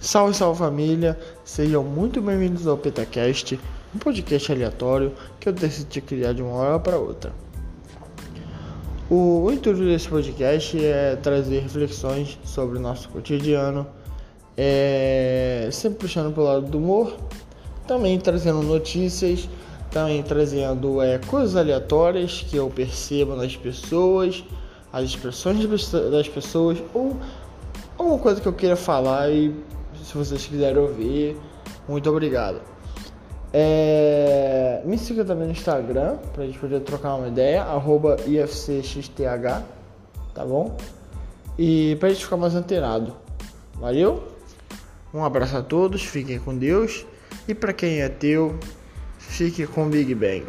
Salve, salve família! Sejam muito bem-vindos ao PetaCast, um podcast aleatório que eu decidi criar de uma hora para outra. O, o intuito desse podcast é trazer reflexões sobre o nosso cotidiano, é, sempre puxando pelo lado do humor, também trazendo notícias, também trazendo é, coisas aleatórias que eu percebo nas pessoas, as expressões das pessoas ou alguma coisa que eu queira falar e se vocês quiserem ouvir, muito obrigado. É, me siga também no Instagram pra gente poder trocar uma ideia, arroba IFCXTH, tá bom? E pra gente ficar mais antenado. Valeu? Um abraço a todos, fiquem com Deus. E para quem é teu, fique com Big Bang.